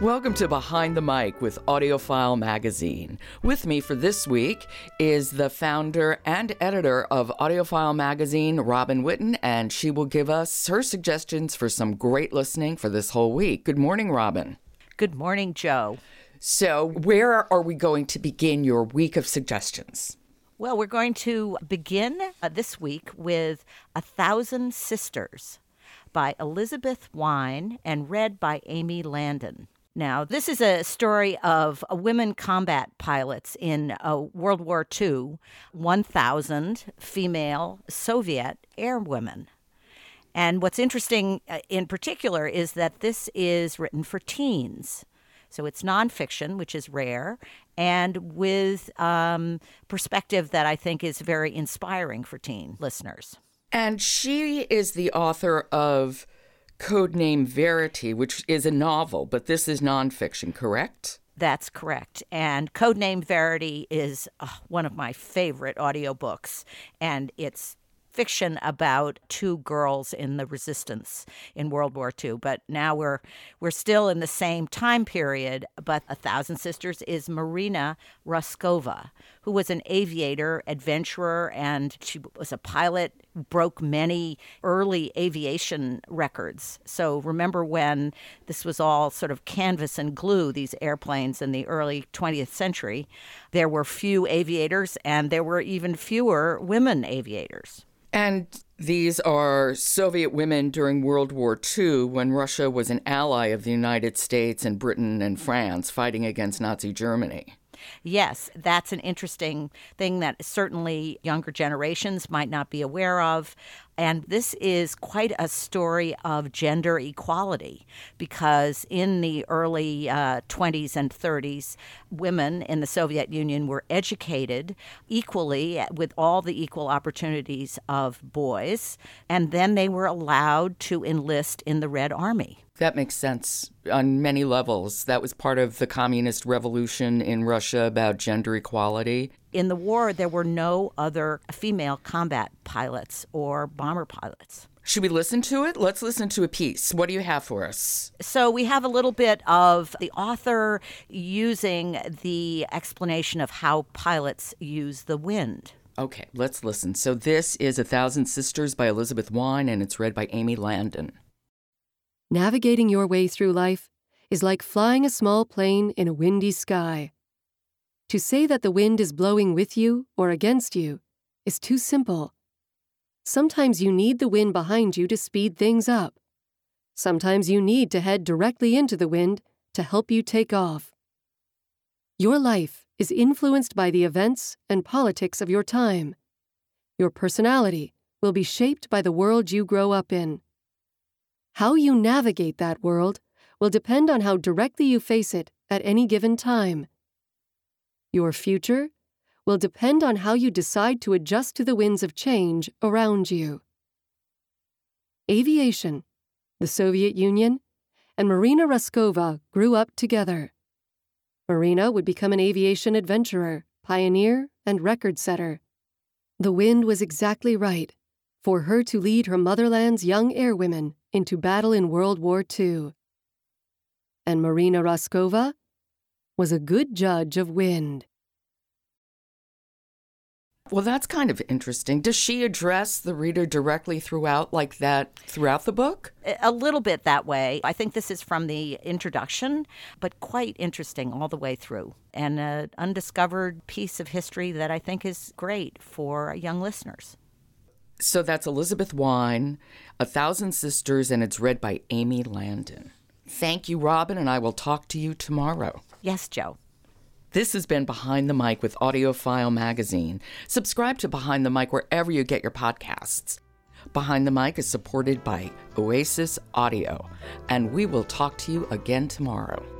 Welcome to Behind the Mic with AudioFile Magazine. With me for this week is the founder and editor of AudioFile Magazine, Robin Whitten, and she will give us her suggestions for some great listening for this whole week. Good morning, Robin. Good morning, Joe. So, where are we going to begin your week of suggestions? Well, we're going to begin uh, this week with A Thousand Sisters by Elizabeth Wein and read by Amy Landon. Now, this is a story of women combat pilots in uh, World War II, 1,000 female Soviet airwomen. And what's interesting uh, in particular is that this is written for teens. So it's nonfiction, which is rare, and with um, perspective that I think is very inspiring for teen listeners. And she is the author of Codename Verity, which is a novel, but this is nonfiction, correct? That's correct. And Codename Verity is uh, one of my favorite audiobooks, and it's fiction about two girls in the resistance in World War II. But now we're we're still in the same time period. But A Thousand Sisters is Marina Raskova, who was an aviator, adventurer, and she was a pilot. Broke many early aviation records. So remember when this was all sort of canvas and glue, these airplanes in the early 20th century, there were few aviators and there were even fewer women aviators. And these are Soviet women during World War II when Russia was an ally of the United States and Britain and France fighting against Nazi Germany. Yes, that's an interesting thing that certainly younger generations might not be aware of. And this is quite a story of gender equality because in the early uh, 20s and 30s, women in the Soviet Union were educated equally with all the equal opportunities of boys. And then they were allowed to enlist in the Red Army. That makes sense on many levels. That was part of the communist revolution in Russia about gender equality. In the war, there were no other female combat pilots or bomber pilots. Should we listen to it? Let's listen to a piece. What do you have for us? So, we have a little bit of the author using the explanation of how pilots use the wind. Okay, let's listen. So, this is A Thousand Sisters by Elizabeth Wein, and it's read by Amy Landon. Navigating your way through life is like flying a small plane in a windy sky. To say that the wind is blowing with you or against you is too simple. Sometimes you need the wind behind you to speed things up. Sometimes you need to head directly into the wind to help you take off. Your life is influenced by the events and politics of your time. Your personality will be shaped by the world you grow up in. How you navigate that world will depend on how directly you face it at any given time. Your future will depend on how you decide to adjust to the winds of change around you. Aviation, the Soviet Union, and Marina Raskova grew up together. Marina would become an aviation adventurer, pioneer, and record setter. The wind was exactly right for her to lead her motherland's young airwomen into battle in World War II. And Marina Raskova was a good judge of wind. Well, that's kind of interesting. Does she address the reader directly throughout, like that, throughout the book? A little bit that way. I think this is from the introduction, but quite interesting all the way through. And an undiscovered piece of history that I think is great for young listeners. So that's Elizabeth Wein, A Thousand Sisters, and it's read by Amy Landon. Thank you, Robin, and I will talk to you tomorrow. Yes, Joe. This has been Behind the Mic with AudioFile Magazine. Subscribe to Behind the Mic wherever you get your podcasts. Behind the Mic is supported by Oasis Audio, and we will talk to you again tomorrow.